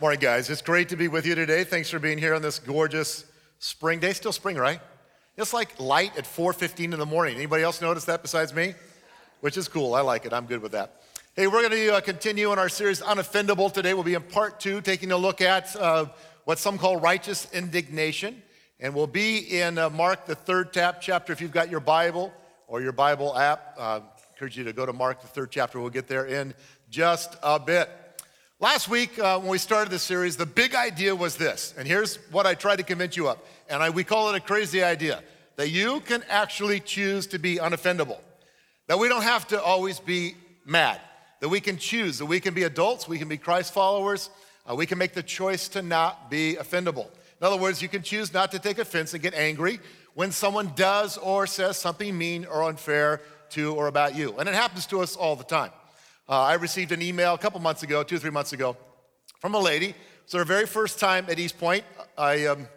Morning, guys. It's great to be with you today. Thanks for being here on this gorgeous spring day. Still spring, right? It's like light at 4:15 in the morning. Anybody else notice that besides me? Which is cool. I like it. I'm good with that. Hey, we're going to uh, continue in our series Unoffendable today. We'll be in part two, taking a look at uh, what some call righteous indignation, and we'll be in uh, Mark the third tap chapter. If you've got your Bible or your Bible app, uh, encourage you to go to Mark the third chapter. We'll get there in just a bit. Last week, uh, when we started this series, the big idea was this, and here's what I tried to convince you of, and I, we call it a crazy idea that you can actually choose to be unoffendable, that we don't have to always be mad, that we can choose, that we can be adults, we can be Christ followers, uh, we can make the choice to not be offendable. In other words, you can choose not to take offense and get angry when someone does or says something mean or unfair to or about you. And it happens to us all the time. Uh, I received an email a couple months ago, two or three months ago, from a lady. So her very first time at East Point. I am um,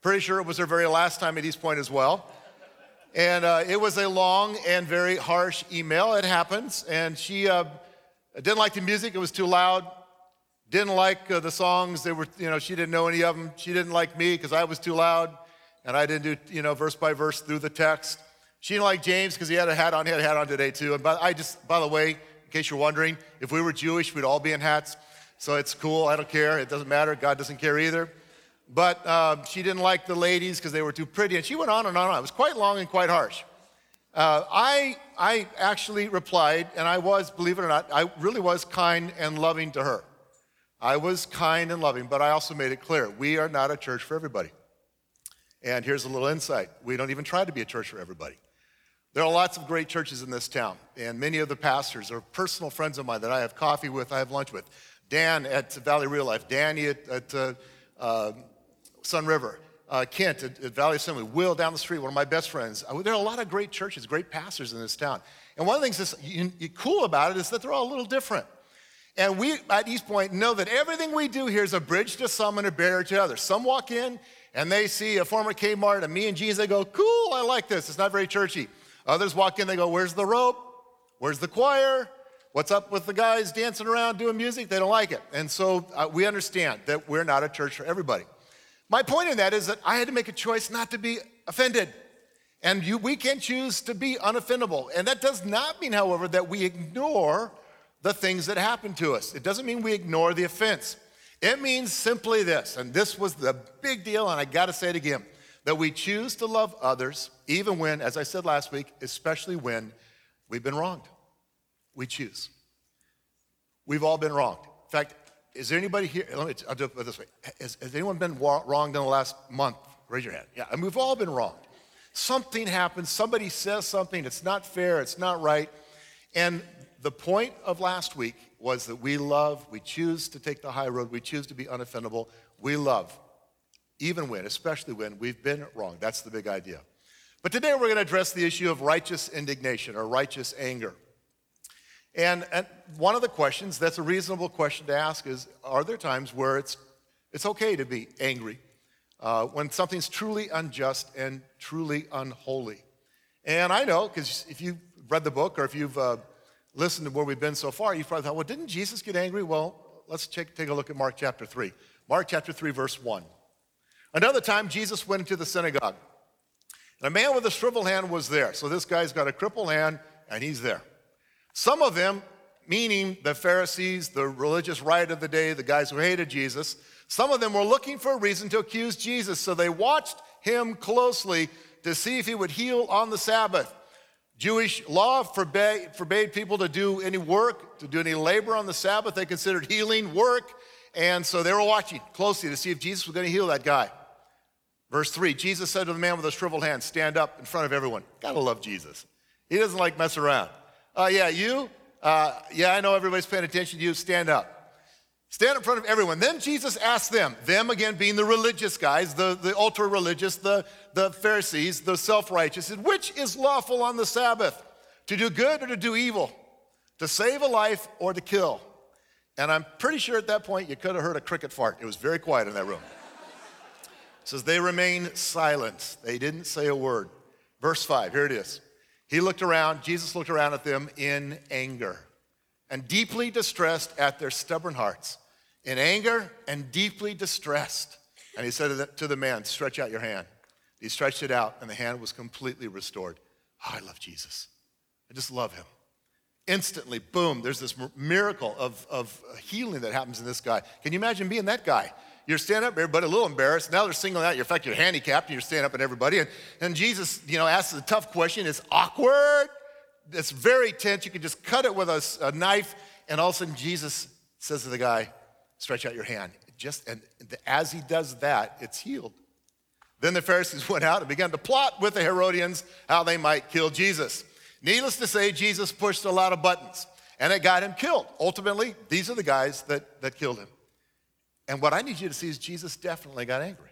pretty sure it was her very last time at East Point as well. And uh, it was a long and very harsh email. It happens. And she uh, didn't like the music, it was too loud. Didn't like uh, the songs. They were, you know, she didn't know any of them. She didn't like me because I was too loud and I didn't do, you know, verse by verse through the text. She didn't like James because he had a hat on. He had a hat on today too. And by, I just, by the way, in case you're wondering, if we were Jewish, we'd all be in hats. So it's cool. I don't care. It doesn't matter. God doesn't care either. But uh, she didn't like the ladies because they were too pretty. And she went on and on and on. It was quite long and quite harsh. Uh, I, I actually replied, and I was, believe it or not, I really was kind and loving to her. I was kind and loving, but I also made it clear we are not a church for everybody. And here's a little insight we don't even try to be a church for everybody. There are lots of great churches in this town, and many of the pastors are personal friends of mine that I have coffee with, I have lunch with. Dan at Valley Real Life, Danny at, at uh, uh, Sun River, uh, Kent at, at, Valley Assembly, Will down the street, one of my best friends. Uh, there are a lot of great churches, great pastors in this town. And one of the things that's cool about it is that they're all a little different. And we at East Point know that everything we do here is a bridge to some and a barrier to others. Some walk in and they see a former Kmart and me and Jesus, they go, cool, I like this. It's not very churchy. Others walk in, they go, Where's the rope? Where's the choir? What's up with the guys dancing around doing music? They don't like it. And so uh, we understand that we're not a church for everybody. My point in that is that I had to make a choice not to be offended. And you, we can choose to be unoffendable. And that does not mean, however, that we ignore the things that happen to us. It doesn't mean we ignore the offense. It means simply this, and this was the big deal, and I gotta say it again that we choose to love others, even when, as I said last week, especially when we've been wronged. We choose. We've all been wronged. In fact, is there anybody here? Let me, I'll do it this way. Has, has anyone been wronged in the last month? Raise your hand. Yeah, I mean, we've all been wronged. Something happens, somebody says something, it's not fair, it's not right. And the point of last week was that we love, we choose to take the high road, we choose to be unoffendable, we love even when, especially when we've been wrong. That's the big idea. But today we're going to address the issue of righteous indignation or righteous anger. And, and one of the questions that's a reasonable question to ask is Are there times where it's, it's okay to be angry uh, when something's truly unjust and truly unholy? And I know, because if you've read the book or if you've uh, listened to where we've been so far, you've probably thought, well, didn't Jesus get angry? Well, let's take, take a look at Mark chapter 3. Mark chapter 3, verse 1. Another time, Jesus went into the synagogue. And a man with a shriveled hand was there. So this guy's got a crippled hand, and he's there. Some of them, meaning the Pharisees, the religious right of the day, the guys who hated Jesus, some of them were looking for a reason to accuse Jesus. So they watched him closely to see if he would heal on the Sabbath. Jewish law forbade, forbade people to do any work, to do any labor on the Sabbath. They considered healing work. And so they were watching closely to see if Jesus was going to heal that guy. Verse 3 Jesus said to the man with the shriveled hand, Stand up in front of everyone. Gotta love Jesus. He doesn't like mess around. Uh, yeah, you? Uh, yeah, I know everybody's paying attention to you. Stand up. Stand in front of everyone. Then Jesus asked them, them again being the religious guys, the, the ultra religious, the, the Pharisees, the self righteous, which is lawful on the Sabbath? To do good or to do evil? To save a life or to kill? And I'm pretty sure at that point you could have heard a cricket fart. It was very quiet in that room says they remained silent. They didn't say a word. Verse 5, here it is. He looked around, Jesus looked around at them in anger and deeply distressed at their stubborn hearts. in anger and deeply distressed. And he said to the, to the man, Stretch out your hand. He stretched it out, and the hand was completely restored. Oh, I love Jesus. I just love him. Instantly, boom, there's this miracle of, of healing that happens in this guy. Can you imagine being that guy? You're standing up, everybody a little embarrassed. Now they're singling out you. In fact, you're handicapped and you're standing up at everybody. And, and Jesus, you know, asks a tough question. It's awkward. It's very tense. You can just cut it with a, a knife. And all of a sudden, Jesus says to the guy, stretch out your hand. Just, and as he does that, it's healed. Then the Pharisees went out and began to plot with the Herodians how they might kill Jesus. Needless to say, Jesus pushed a lot of buttons and it got him killed. Ultimately, these are the guys that, that killed him. And what I need you to see is Jesus definitely got angry.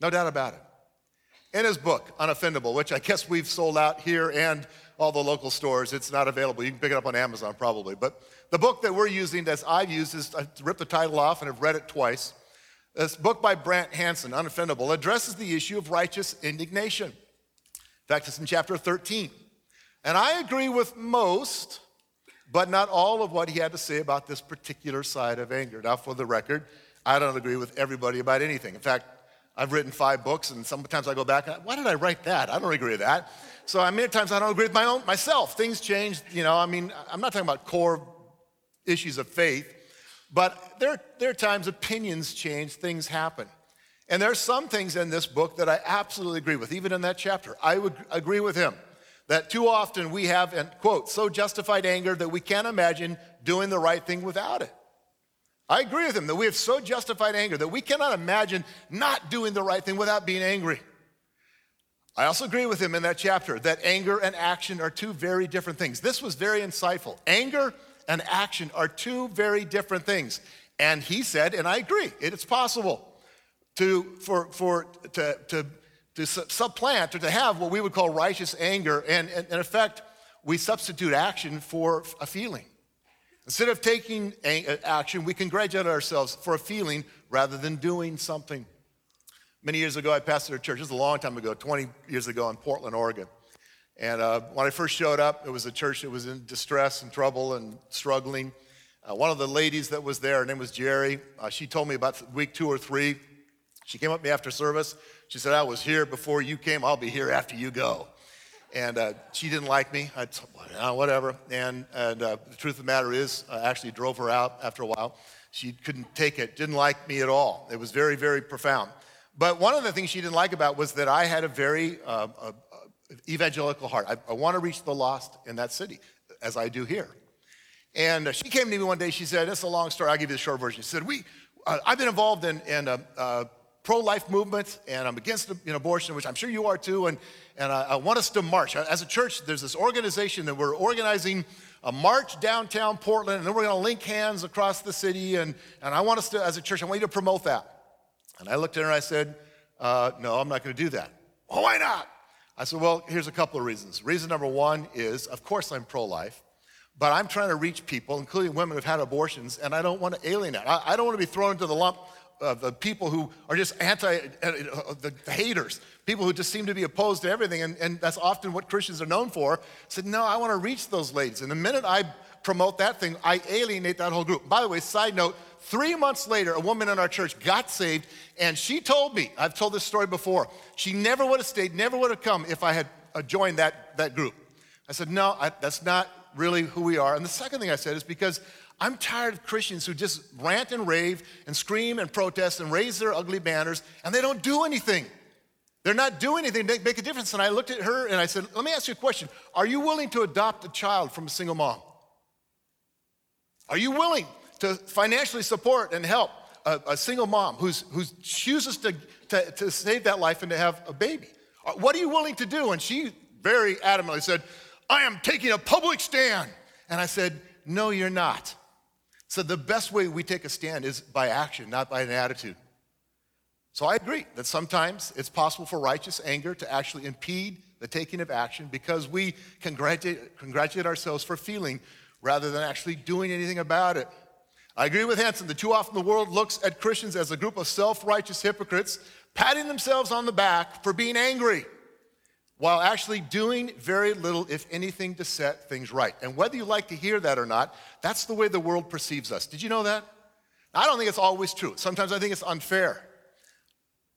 No doubt about it. In his book, Unoffendable, which I guess we've sold out here and all the local stores, it's not available. You can pick it up on Amazon probably. But the book that we're using, as I've used, is I ripped the title off and have read it twice. This book by Brant Hansen, Unoffendable, addresses the issue of righteous indignation. In fact, it's in chapter 13. And I agree with most, but not all of what he had to say about this particular side of anger. Now, for the record, I don't agree with everybody about anything. In fact, I've written five books, and sometimes I go back, and, why did I write that? I don't agree with that. So I many times I don't agree with my own myself. Things change, you know. I mean, I'm not talking about core issues of faith, but there, there are times opinions change, things happen. And there are some things in this book that I absolutely agree with, even in that chapter. I would agree with him that too often we have, and quote, so justified anger that we can't imagine doing the right thing without it. I agree with him that we have so justified anger that we cannot imagine not doing the right thing without being angry. I also agree with him in that chapter that anger and action are two very different things. This was very insightful. Anger and action are two very different things. And he said, and I agree, it's possible to, for, for, to, to, to supplant or to have what we would call righteous anger. And, in effect, we substitute action for a feeling. Instead of taking action, we congratulate ourselves for a feeling rather than doing something. Many years ago, I pastored a church. This is a long time ago, 20 years ago in Portland, Oregon. And uh, when I first showed up, it was a church that was in distress and trouble and struggling. Uh, one of the ladies that was there, her name was Jerry, uh, she told me about week two or three. She came up to me after service. She said, I was here before you came. I'll be here after you go. And uh, she didn't like me. I said, well, whatever. And, and uh, the truth of the matter is, I actually drove her out after a while. She couldn't take it, didn't like me at all. It was very, very profound. But one of the things she didn't like about was that I had a very uh, evangelical heart. I, I want to reach the lost in that city, as I do here. And uh, she came to me one day. She said, "It's a long story. I'll give you the short version." She said, "We, uh, I've been involved in, in a, a pro-life movement, and I'm against you know, abortion, which I'm sure you are too. And and I, I want us to march as a church. There's this organization that we're organizing." a march downtown Portland, and then we're going to link hands across the city. And, and I want us to, as a church, I want you to promote that. And I looked at her and I said, uh, No, I'm not going to do that. Well, why not? I said, well, here's a couple of reasons. Reason number one is, of course, I'm pro life, but I'm trying to reach people, including women who've had abortions, and I don't want to alienate. I, I don't want to be thrown into the lump of the people who are just anti, uh, uh, the, the, haters, people who just seem to be opposed to everything, and, and that's often what Christians are known for. Said, no, I want to reach those ladies. And the minute I promote that thing, I alienate that whole group. By the way, side note, Three months later, a woman in our church got saved, and she told me, I've told this story before, she never would have stayed, never would have come if I had uh, joined that, that group. I said, No, I, that's not really who we are. And the second thing I said is because I'm tired of Christians who just rant and rave and scream and protest and raise their ugly banners, and they don't do anything. They're not doing anything to make a difference. And I looked at her and I said, Let me ask you a question. Are you willing to adopt a child from a single mom? Are you willing to financially support and help a, a single mom who's, who chooses to, to, to save that life and to have a baby. Uh, what are you willing to do? And she very adamantly said, I am taking a public stand. And I said, No, you're not. So the best way we take a stand is by action, not by an attitude. So I agree that sometimes it's possible for righteous anger to actually impede the taking of action because we congratulate, congratulate ourselves for feeling rather than actually doing anything about it. I agree with Hansen that too often the world looks at Christians as a group of self righteous hypocrites, patting themselves on the back for being angry, while actually doing very little, if anything, to set things right. And whether you like to hear that or not, that's the way the world perceives us. Did you know that? I don't think it's always true. Sometimes I think it's unfair.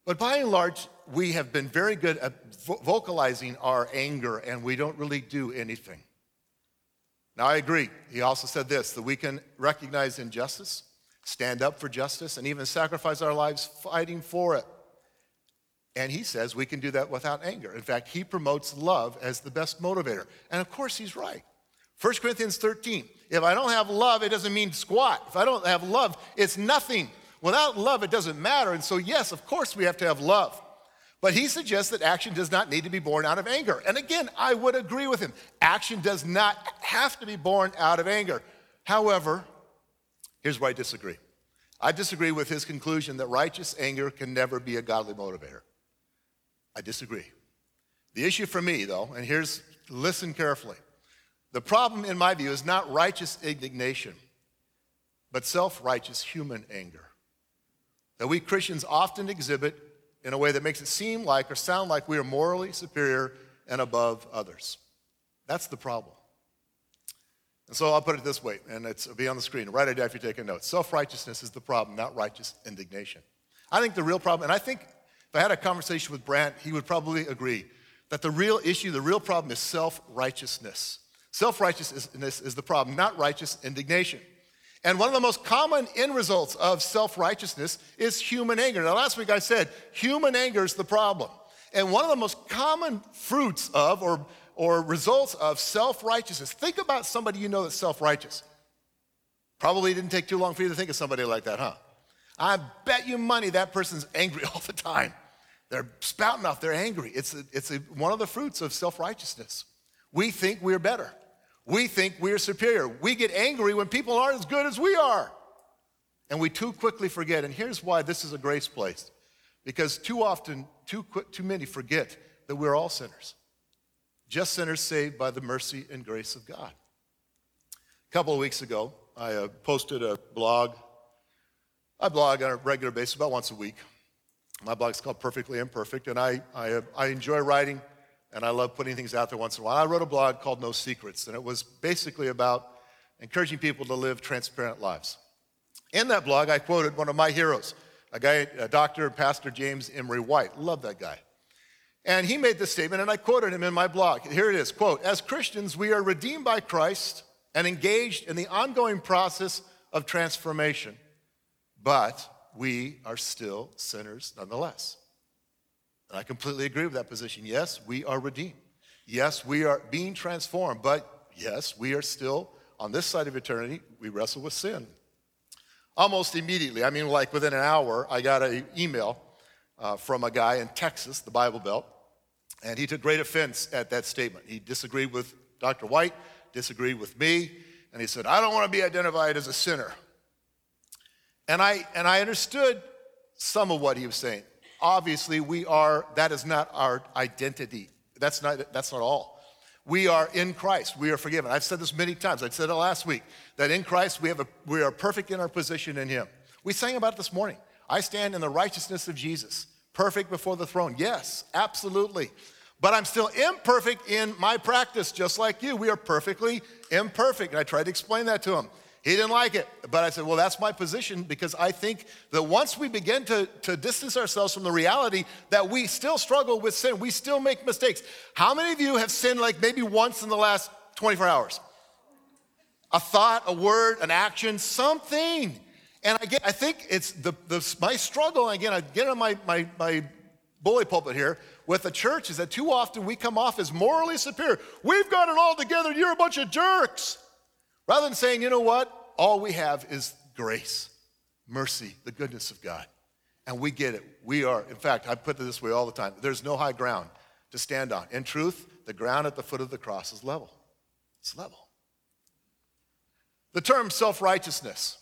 But by and large, we have been very good at vo- vocalizing our anger and we don't really do anything. Now, I agree. He also said this that we can recognize injustice, stand up for justice, and even sacrifice our lives fighting for it. And he says we can do that without anger. In fact, he promotes love as the best motivator. And of course, he's right. 1 Corinthians 13 if I don't have love, it doesn't mean squat. If I don't have love, it's nothing. Without love, it doesn't matter. And so, yes, of course, we have to have love. But he suggests that action does not need to be born out of anger. And again, I would agree with him. Action does not have to be born out of anger. However, here's where I disagree. I disagree with his conclusion that righteous anger can never be a godly motivator. I disagree. The issue for me, though, and here's listen carefully the problem, in my view, is not righteous indignation, but self righteous human anger that we Christians often exhibit in a way that makes it seem like or sound like we are morally superior and above others. That's the problem. And so I'll put it this way, and it'll be on the screen. It down if you're taking notes. Self righteousness is the problem, not righteous indignation. I think the real problem, and I think I had a conversation with Brant, he would probably agree that the real issue, the real problem is self righteousness. Self righteousness is the problem, not righteous indignation. And one of the most common end results of self righteousness is human anger. Now, last week I said human anger is the problem. And one of the most common fruits of or, or results of self righteousness, think about somebody you know that's self righteous. Probably didn't take too long for you to think of somebody like that, huh? I bet you money that person's angry all the time. They're spouting off, they're angry. It's, a, it's a, one of the fruits of self righteousness. We think we're better. We think we're superior. We get angry when people aren't as good as we are. And we too quickly forget. And here's why this is a grace place because too often, too, quick, too many forget that we're all sinners, just sinners saved by the mercy and grace of God. A couple of weeks ago, I uh, posted a blog. I blog on a regular basis, about once a week. My blog is called Perfectly Imperfect, and I, I, I enjoy writing and I love putting things out there once in a while. I wrote a blog called No Secrets, and it was basically about encouraging people to live transparent lives. In that blog, I quoted one of my heroes, a guy, a doctor, Pastor James Emery White. Love that guy. And he made this statement, and I quoted him in my blog. Here it is quote, As Christians, we are redeemed by Christ and engaged in the ongoing process of transformation, but we are still sinners nonetheless. And I completely agree with that position. Yes, we are redeemed. Yes, we are being transformed, but yes, we are still on this side of eternity, we wrestle with sin. Almost immediately, I mean, like within an hour, I got an email uh, from a guy in Texas, the Bible Belt, and he took great offense at that statement. He disagreed with Dr. White, disagreed with me, and he said, I don't want to be identified as a sinner. And I, and I understood some of what he was saying obviously we are, that is not our identity. That's not, that's not all. We are in Christ. We are forgiven. I've said this many times. I said it last week that in Christ we, have a, we are perfect in our position in Him. We sang about it this morning. I stand in the righteousness of Jesus, perfect before the throne. Yes, absolutely. But I'm still imperfect in my practice, just like you. We are perfectly imperfect. And I tried to explain that to him. He didn't like it. But I said, well, that's my position because I think that once we begin to, to distance ourselves from the reality that we still struggle with sin, we still make mistakes. How many of you have sinned like maybe once in the last 24 hours? A thought, a word, an action, something. And again, I think it's the, the my struggle, again, I get on my, my, my bully pulpit here with the church is that too often we come off as morally superior. We've got it all together, you're a bunch of jerks. Rather than saying, you know what? All we have is grace, mercy, the goodness of God. And we get it. We are, in fact, I put it this way all the time there's no high ground to stand on. In truth, the ground at the foot of the cross is level. It's level. The term self righteousness,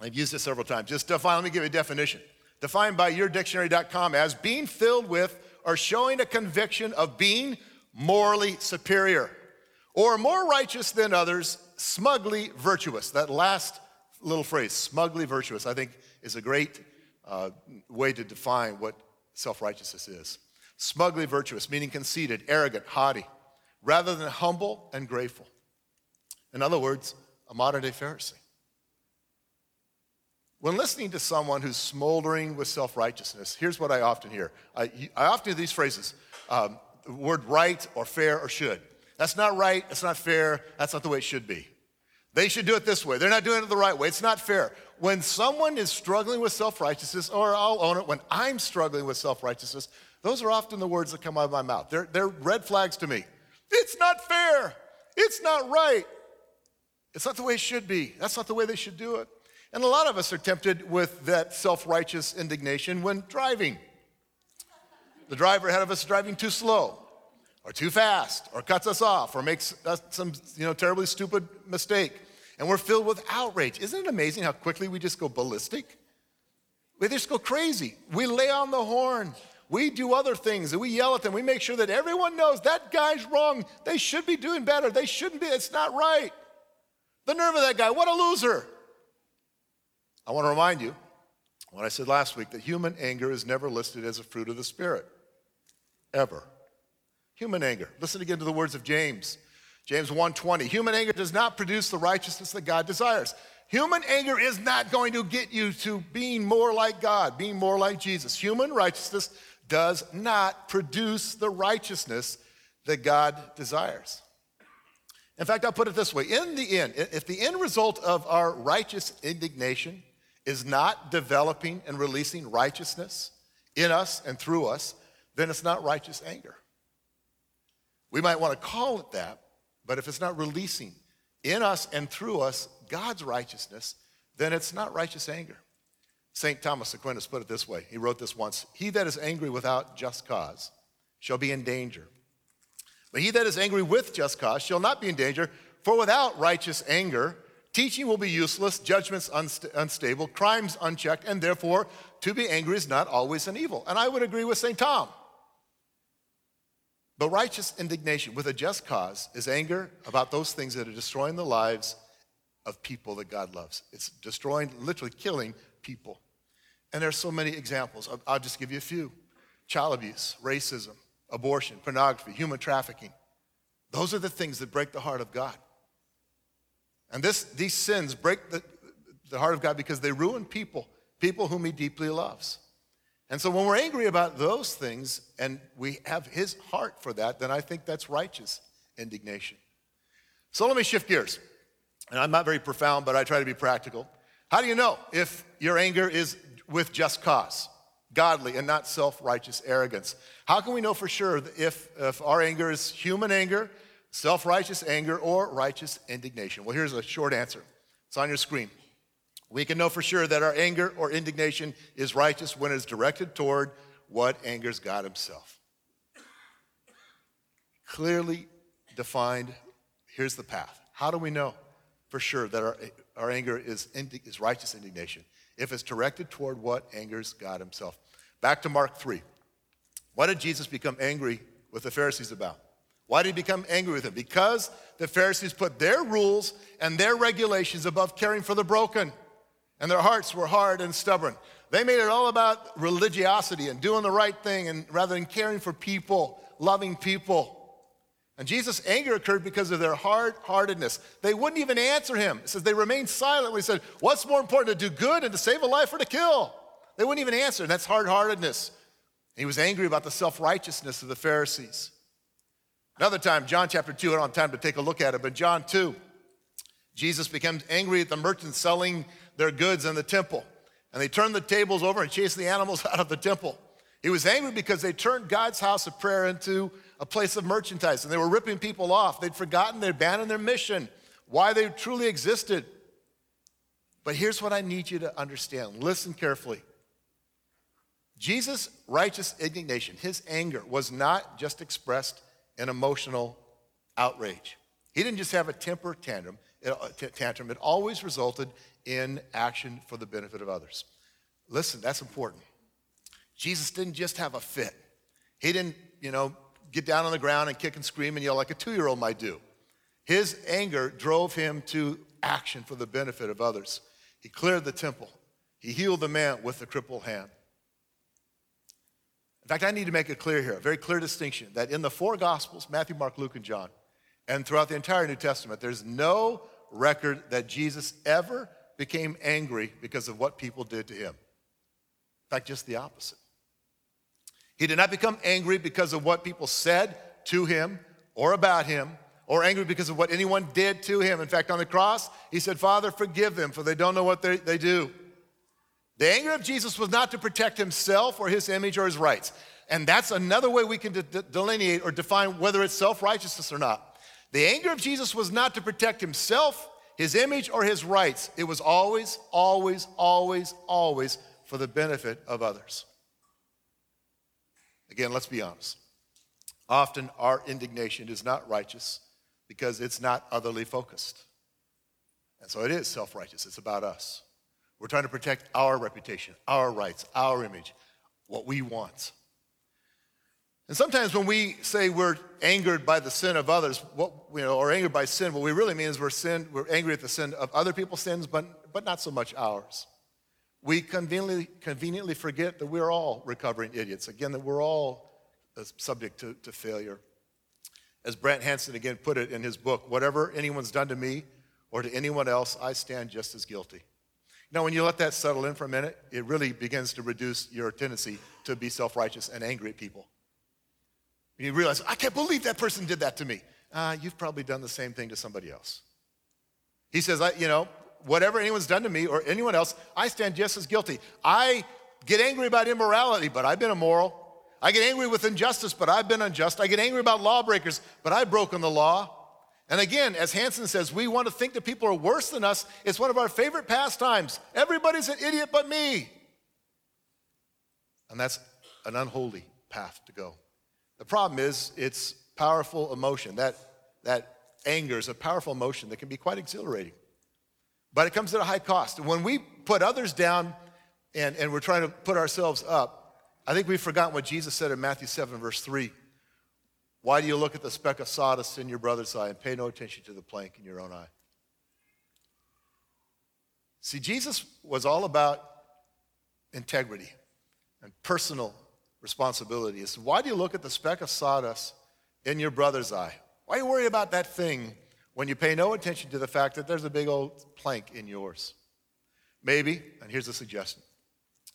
I've used it several times. Just define, let me give you a definition. Defined by yourdictionary.com as being filled with or showing a conviction of being morally superior or more righteous than others smugly virtuous. That last little phrase, smugly virtuous, I think is a great uh, way to define what self righteousness is. Smugly virtuous, meaning conceited, arrogant, haughty, rather than humble and grateful. In other words, a modern day Pharisee. When listening to someone who's smoldering with self righteousness, here's what I often hear. I, I often hear these phrases um, word right or fair or should. That's not right, that's not fair, that's not the way it should be. They should do it this way. They're not doing it the right way. It's not fair. When someone is struggling with self righteousness, or I'll own it, when I'm struggling with self righteousness, those are often the words that come out of my mouth. They're, they're red flags to me. It's not fair. It's not right. It's not the way it should be. That's not the way they should do it. And a lot of us are tempted with that self righteous indignation when driving. The driver ahead of us is driving too slow, or too fast, or cuts us off, or makes us some you know, terribly stupid mistake. And we're filled with outrage. Isn't it amazing how quickly we just go ballistic? We just go crazy. We lay on the horn. We do other things and we yell at them. We make sure that everyone knows that guy's wrong. They should be doing better. They shouldn't be. It's not right. The nerve of that guy. What a loser. I want to remind you what I said last week that human anger is never listed as a fruit of the Spirit, ever. Human anger. Listen again to the words of James. James 1:20. Human anger does not produce the righteousness that God desires. Human anger is not going to get you to being more like God, being more like Jesus. Human righteousness does not produce the righteousness that God desires. In fact, I'll put it this way in the end, if the end result of our righteous indignation is not developing and releasing righteousness in us and through us, then it's not righteous anger. We might want to call it that, but if it's not releasing in us and through us God's righteousness, then it's not righteous anger. St. Thomas Aquinas put it this way. He wrote this once He that is angry without just cause shall be in danger. But he that is angry with just cause shall not be in danger, for without righteous anger, Teaching will be useless, judgments unst- unstable, crimes unchecked, and therefore to be angry is not always an evil. And I would agree with St. Tom. But righteous indignation with a just cause is anger about those things that are destroying the lives of people that God loves. It's destroying, literally killing people. And there are so many examples. I'll, just give you a few child abuse, racism, abortion, pornography, human trafficking. Those are the things that break the heart of God. And this, these sins break the, the heart of God because they ruin people, people whom He deeply loves. And so when we're angry about those things and we have His heart for that, then I think that's righteous indignation. So let me shift gears. And I'm not very profound, but I try to be practical. How do you know if your anger is with just cause, godly, and not self righteous arrogance? How can we know for sure if, if our anger is human anger self righteous anger, or righteous indignation? Well, here's a short answer it's on your screen. We can know for sure that our anger or indignation is righteous when it is directed toward what angers God Himself. Clearly defined, here's the path. How do we know for sure that our, our anger is, is righteous indignation? If it's directed toward what angers God Himself. Back to Mark 3. Why did Jesus become angry with the Pharisees about? Why did he become angry with them? Because the Pharisees put their rules and their regulations above caring for the broken, and their hearts were hard and stubborn. They made it all about religiosity and doing the right thing, and rather than caring for people, loving people. And Jesus' anger occurred because of their hard heartedness. They wouldn't even answer him. It says they remained silent when he said, What's more important, to do good and to save a life or to kill? They wouldn't even answer, and that's hard heartedness. He was angry about the self righteousness of the Pharisees. Another time, John chapter 2, I don't have time to take a look at it, but John 2, Jesus becomes angry at the merchant selling their goods in the temple. And they turned the tables over and chased the animals out of the temple. He was angry because they turned God's house of prayer into a place of merchandise and they were ripping people off. They'd forgotten, they'd abandoned their mission, why they truly existed. But here's what I need you to understand listen carefully. Jesus' righteous indignation, his anger, was not just expressed in emotional outrage. He didn't just have a temper tantrum, it, uh, always resulted in action for the benefit of others. Listen, that's important. Jesus didn't just have a fit. He didn't, you know, get down on the ground and kick and scream and yell like a two year old might do. His anger drove him to action for the benefit of others. He cleared the temple, he healed the man with the crippled hand. In fact, I need to make it clear here, a very clear distinction that in the four Gospels, Matthew, Mark, Luke, and John, and throughout the entire New Testament, there's no record that Jesus ever became angry because of what people did to him. In fact, just the opposite. He did not become angry because of what people said to him or about him or angry because of what anyone did to him. In fact, on the cross, he said, Father, forgive them, for they don't know what they, they do. The anger of Jesus was not to protect himself or his image or his rights. And that's another way we can de- delineate or define whether it's self righteousness or not. The anger of Jesus was not to protect himself, his image, or his rights. It was always, always, always, always for the benefit of others. Again, let's be honest. Often our indignation is not righteous because it's not otherly focused. And so it is self righteous, it's about us. We're trying to protect our reputation, our rights, our image, what we want. And sometimes when we say we're angered by the sin of others, what, you know, or angered by sin, what we really mean is we're, sin, we're angry at the sin of other people's sins, but, but not so much ours. We conveniently, conveniently forget that we're all recovering idiots. Again, that we're all uh, subject to, to failure. As Brant Hansen again put it in his book, whatever anyone's done to me or to anyone else, I stand just as guilty. Now, when you let that settle in for a minute, it really begins to reduce your tendency to be self righteous and angry at people. You realize, I can't believe that person did that to me. Uh, you've probably done the same thing to somebody else. He says, I, you know, whatever anyone's done to me or anyone else, I stand just as guilty. I get angry about immorality, but I've been immoral. I get angry with injustice, but I've been unjust. I get angry about lawbreakers, but I've broken the law. And again, as Hansen says, we want to think that people are worse than us. It's one of our favorite pastimes. Everybody's an idiot but me. And that's an unholy path to go. The problem is it's powerful emotion. That, that anger is a powerful emotion that can be quite exhilarating. But it comes at a high cost. And when we put others down and, and we're trying to put ourselves up, I think we've forgotten what Jesus said in Matthew 7, verse 3. Why do you look at the speck of sawdust in your brother's eye and pay no attention to the plank in your own eye? See, Jesus was all about integrity and personal responsibility. Said, Why do you look at the speck of sawdust in your brother's eye? Why you worry about that thing when you pay no attention to the fact that there's a big old plank in yours? Maybe, and here's a suggestion,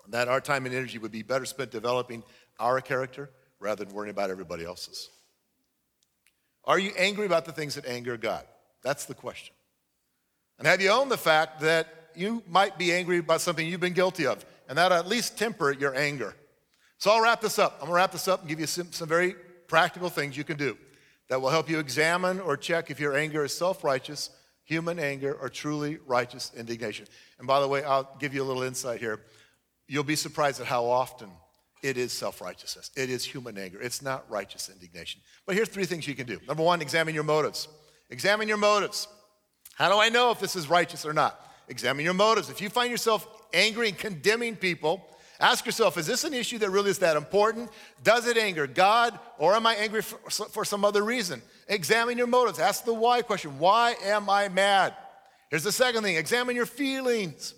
that our time and energy would be better spent developing our character rather than worrying about everybody else's. Are you angry about the things that anger God? That's the question. And have you owned the fact that you might be angry about something you've been guilty of, and that at least temper your anger? So I'll wrap this up. I'm gonna wrap this up and give you some, some very practical things you can do that will help you examine or check if your anger is self righteous, human anger, or truly righteous indignation. And by the way, I'll give you a little insight here. You'll be surprised at how often it is self righteousness. It is human anger. It's not righteous indignation. But here's three things you can do. Number one, examine your motives. Examine your motives. How do I know if this is righteous or not? Examine your motives. If you find yourself angry and condemning people, Ask yourself, is this an issue that really is that important? Does it anger God or am I angry for, for some other reason? Examine your motives. Ask the why question. Why am I mad? Here's the second thing examine your feelings.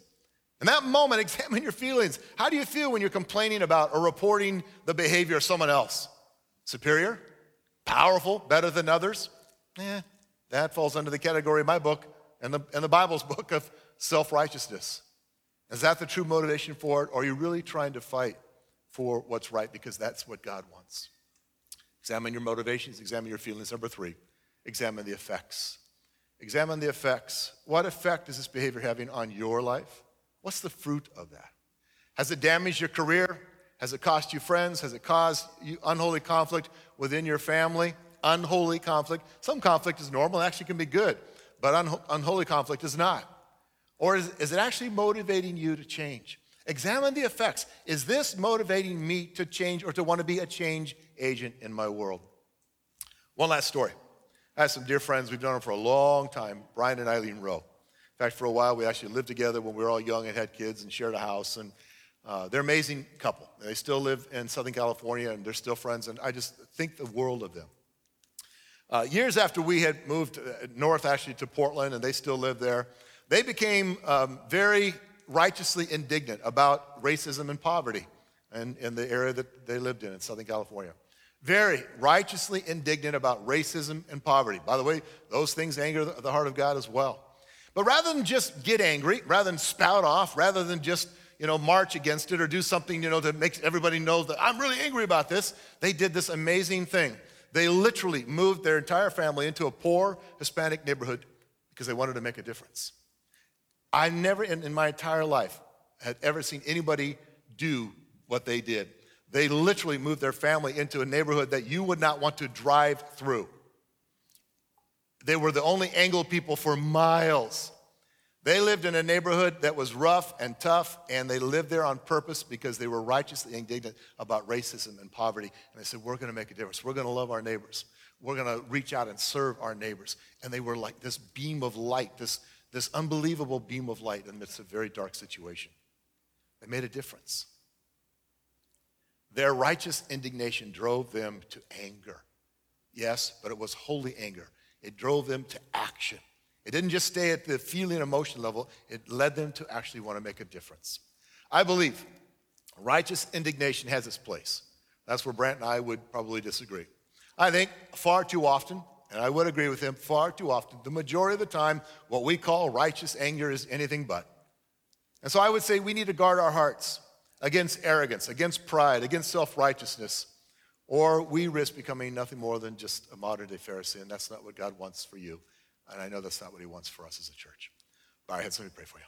In that moment, examine your feelings. How do you feel when you're complaining about or reporting the behavior of someone else? Superior? Powerful? Better than others? Eh, that falls under the category of my book and the, and the Bible's book of self righteousness. Is that the true motivation for it? Or are you really trying to fight for what's right because that's what God wants? Examine your motivations, examine your feelings. Number three, examine the effects. Examine the effects. What effect is this behavior having on your life? What's the fruit of that? Has it damaged your career? Has it cost you friends? Has it caused unholy conflict within your family? Unholy conflict. Some conflict is normal, actually can be good, but unholy conflict is not. Or is, is it actually motivating you to change? Examine the effects. Is this motivating me to change or to want to be a change agent in my world? One last story. I have some dear friends, we've known them for a long time, Brian and Eileen Rowe. In fact, for a while, we actually lived together when we were all young and had kids and shared a house. And uh, they're an amazing couple. They still live in Southern California and they're still friends, and I just think the world of them. Uh, years after we had moved uh, north, actually, to Portland, and they still live there, they became um, very righteously indignant about racism and poverty in, in the area that they lived in in Southern California. Very righteously indignant about racism and poverty. By the way, those things anger the heart of God as well. But rather than just get angry, rather than spout off, rather than just you know, march against it or do something, you know, that makes everybody know that I'm really angry about this. They did this amazing thing. They literally moved their entire family into a poor Hispanic neighborhood because they wanted to make a difference. I never in, in my entire life had ever seen anybody do what they did. They literally moved their family into a neighborhood that you would not want to drive through. They were the only Anglo people for miles. They lived in a neighborhood that was rough and tough, and they lived there on purpose because they were righteously indignant about racism and poverty. And they said, We're going to make a difference. We're going to love our neighbors. We're going to reach out and serve our neighbors. And they were like this beam of light, this, this unbelievable beam of light in the midst of a very dark situation. They made a difference. Their righteous indignation drove them to anger. Yes, but it was holy anger. It drove them to action. It didn't just stay at the feeling emotion level, it led them to actually want to make a difference. I believe righteous indignation has its place. That's where Brant and I would probably disagree. I think far too often, and I would agree with him, far too often, the majority of the time, what we call righteous anger is anything but. And so I would say we need to guard our hearts against arrogance, against pride, against self righteousness, or we risk becoming nothing more than just a modern day Pharisee, and that's not what God wants for you. And I know that's not what He wants for us as a church. Bow your heads, let me pray for you.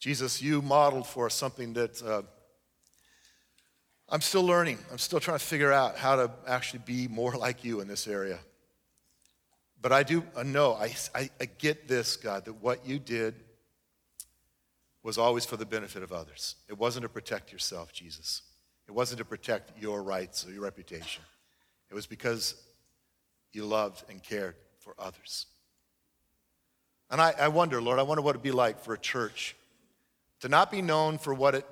Jesus, you modeled for us something that uh, I'm still learning. I'm still trying to figure out how to actually be more like you in this area. But I do know, I, I, I get this, God, that what you did was always for the benefit of others. It wasn't to protect yourself, Jesus. It wasn't to protect your rights or your reputation. It was because you loved and cared for others. And I, I wonder, Lord, I wonder what it'd be like for a church to not be known for what it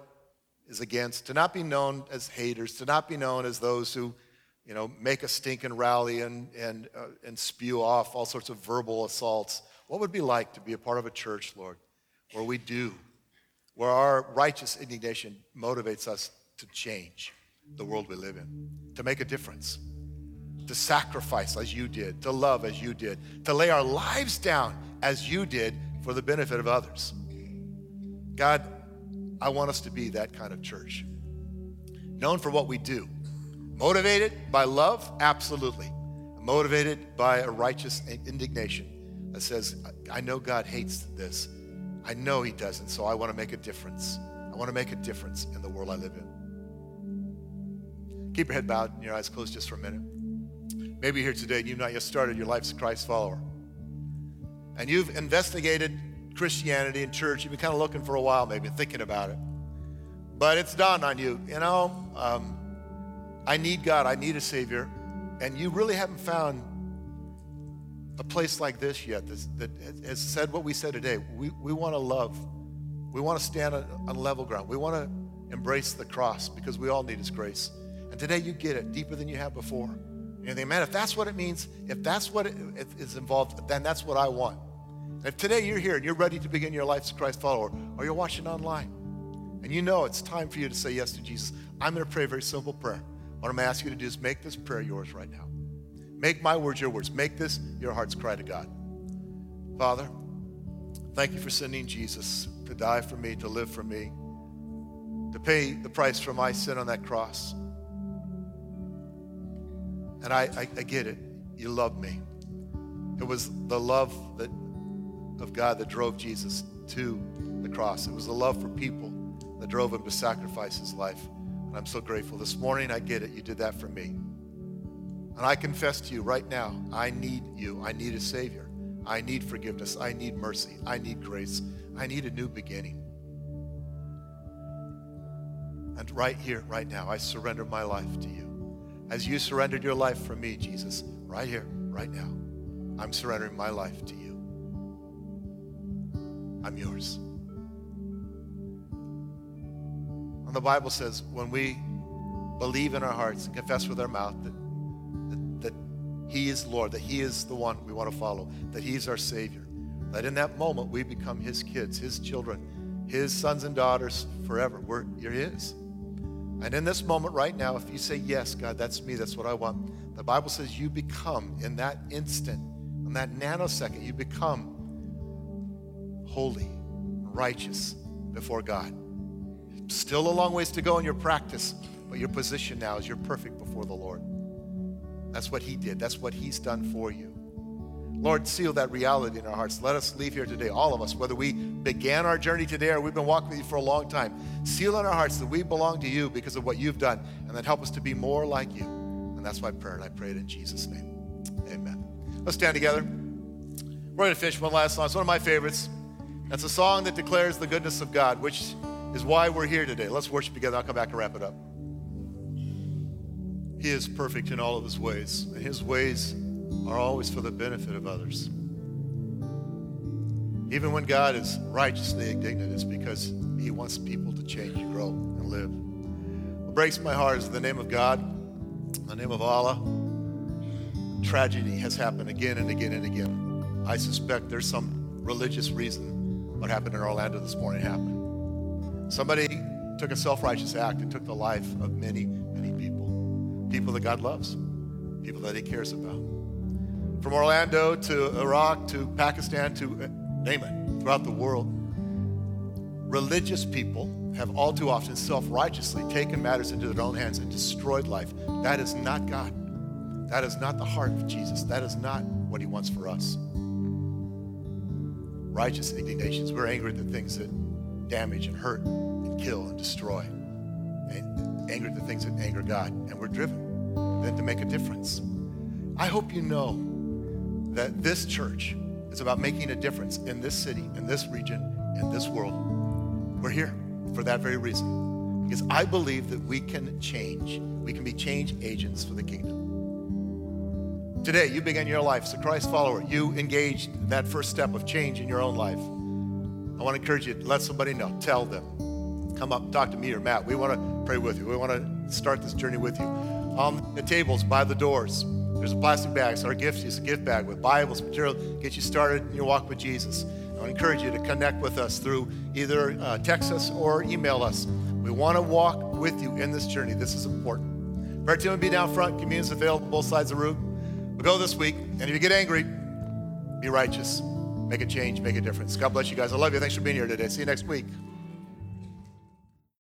is against, to not be known as haters, to not be known as those who, you know, make a stinking rally and, and, uh, and spew off all sorts of verbal assaults. What would be like to be a part of a church, Lord, where we do, where our righteous indignation motivates us to change the world we live in, to make a difference, to sacrifice as you did, to love as you did, to lay our lives down as you did for the benefit of others. God, I want us to be that kind of church. Known for what we do. Motivated by love? Absolutely. Motivated by a righteous indignation that says, I know God hates this. I know He doesn't, so I want to make a difference. I want to make a difference in the world I live in. Keep your head bowed and your eyes closed just for a minute. Maybe here today and you've not yet started your life as a Christ follower. And you've investigated Christianity and church. You've been kind of looking for a while, maybe thinking about it. But it's dawned on you, you know, um, I need God, I need a Savior. And you really haven't found a place like this yet that has said what we said today. We, we want to love, we want to stand on, on level ground, we want to embrace the cross because we all need His grace. And today you get it deeper than you have before. You think, man, if that's what it means, if that's what it is involved, then that's what I want. If today you're here and you're ready to begin your life as a Christ follower, or you're watching online, and you know it's time for you to say yes to Jesus, I'm going to pray a very simple prayer. What I'm going to ask you to do is make this prayer yours right now. Make my words your words. Make this your heart's cry to God. Father, thank you for sending Jesus to die for me, to live for me, to pay the price for my sin on that cross. And I, I, I get it. You love me. It was the love that of God that drove Jesus to the cross. It was the love for people that drove him to sacrifice his life. And I'm so grateful. This morning, I get it. You did that for me. And I confess to you right now, I need you. I need a Savior. I need forgiveness. I need mercy. I need grace. I need a new beginning. And right here, right now, I surrender my life to you. As you surrendered your life for me, Jesus, right here, right now, I'm surrendering my life to you. I'm yours. And the Bible says when we believe in our hearts and confess with our mouth that, that, that He is Lord, that He is the one we want to follow, that He is our Savior, that in that moment we become His kids, His children, His sons and daughters forever. We're, you're His. And in this moment right now, if you say, Yes, God, that's me, that's what I want, the Bible says you become in that instant in that nanosecond, you become holy, righteous before God. Still a long ways to go in your practice, but your position now is you're perfect before the Lord. That's what He did, that's what He's done for you. Lord, seal that reality in our hearts. Let us leave here today, all of us, whether we began our journey today or we've been walking with you for a long time. Seal in our hearts that we belong to you because of what you've done, and then help us to be more like you. And that's my prayer, and I pray it in Jesus' name. Amen. Let's stand together. We're going to finish one last song. It's one of my favorites. That's a song that declares the goodness of God, which is why we're here today. Let's worship together. I'll come back and wrap it up. He is perfect in all of his ways, and his ways are always for the benefit of others. Even when God is righteously indignant, it's because he wants people to change, grow, and live. What breaks my heart is the name of God, the name of Allah. Tragedy has happened again and again and again. I suspect there's some religious reason what happened in Orlando this morning happened. Somebody took a self righteous act and took the life of many, many people. People that God loves, people that He cares about. From Orlando to Iraq to Pakistan to uh, name it, throughout the world, religious people have all too often self righteously taken matters into their own hands and destroyed life. That is not God. That is not the heart of Jesus. That is not what He wants for us. Righteous indignations. We're angry at the things that damage and hurt and kill and destroy. And angry at the things that anger God. And we're driven then to make a difference. I hope you know that this church is about making a difference in this city, in this region, in this world. We're here for that very reason. Because I believe that we can change. We can be change agents for the kingdom. Today, you began your life as a Christ follower. You engaged that first step of change in your own life. I want to encourage you to let somebody know. Tell them. Come up, talk to me or Matt. We want to pray with you. We want to start this journey with you. On the tables by the doors, there's a plastic bag. It's our gift. It's a gift bag with Bibles, material, get you started in your walk with Jesus. I want to encourage you to connect with us through either uh, text us or email us. We want to walk with you in this journey. This is important. Prayer team will be down front. Communion's available both sides of the room. We'll go this week. And if you get angry, be righteous. Make a change, make a difference. God bless you guys. I love you. Thanks for being here today. See you next week.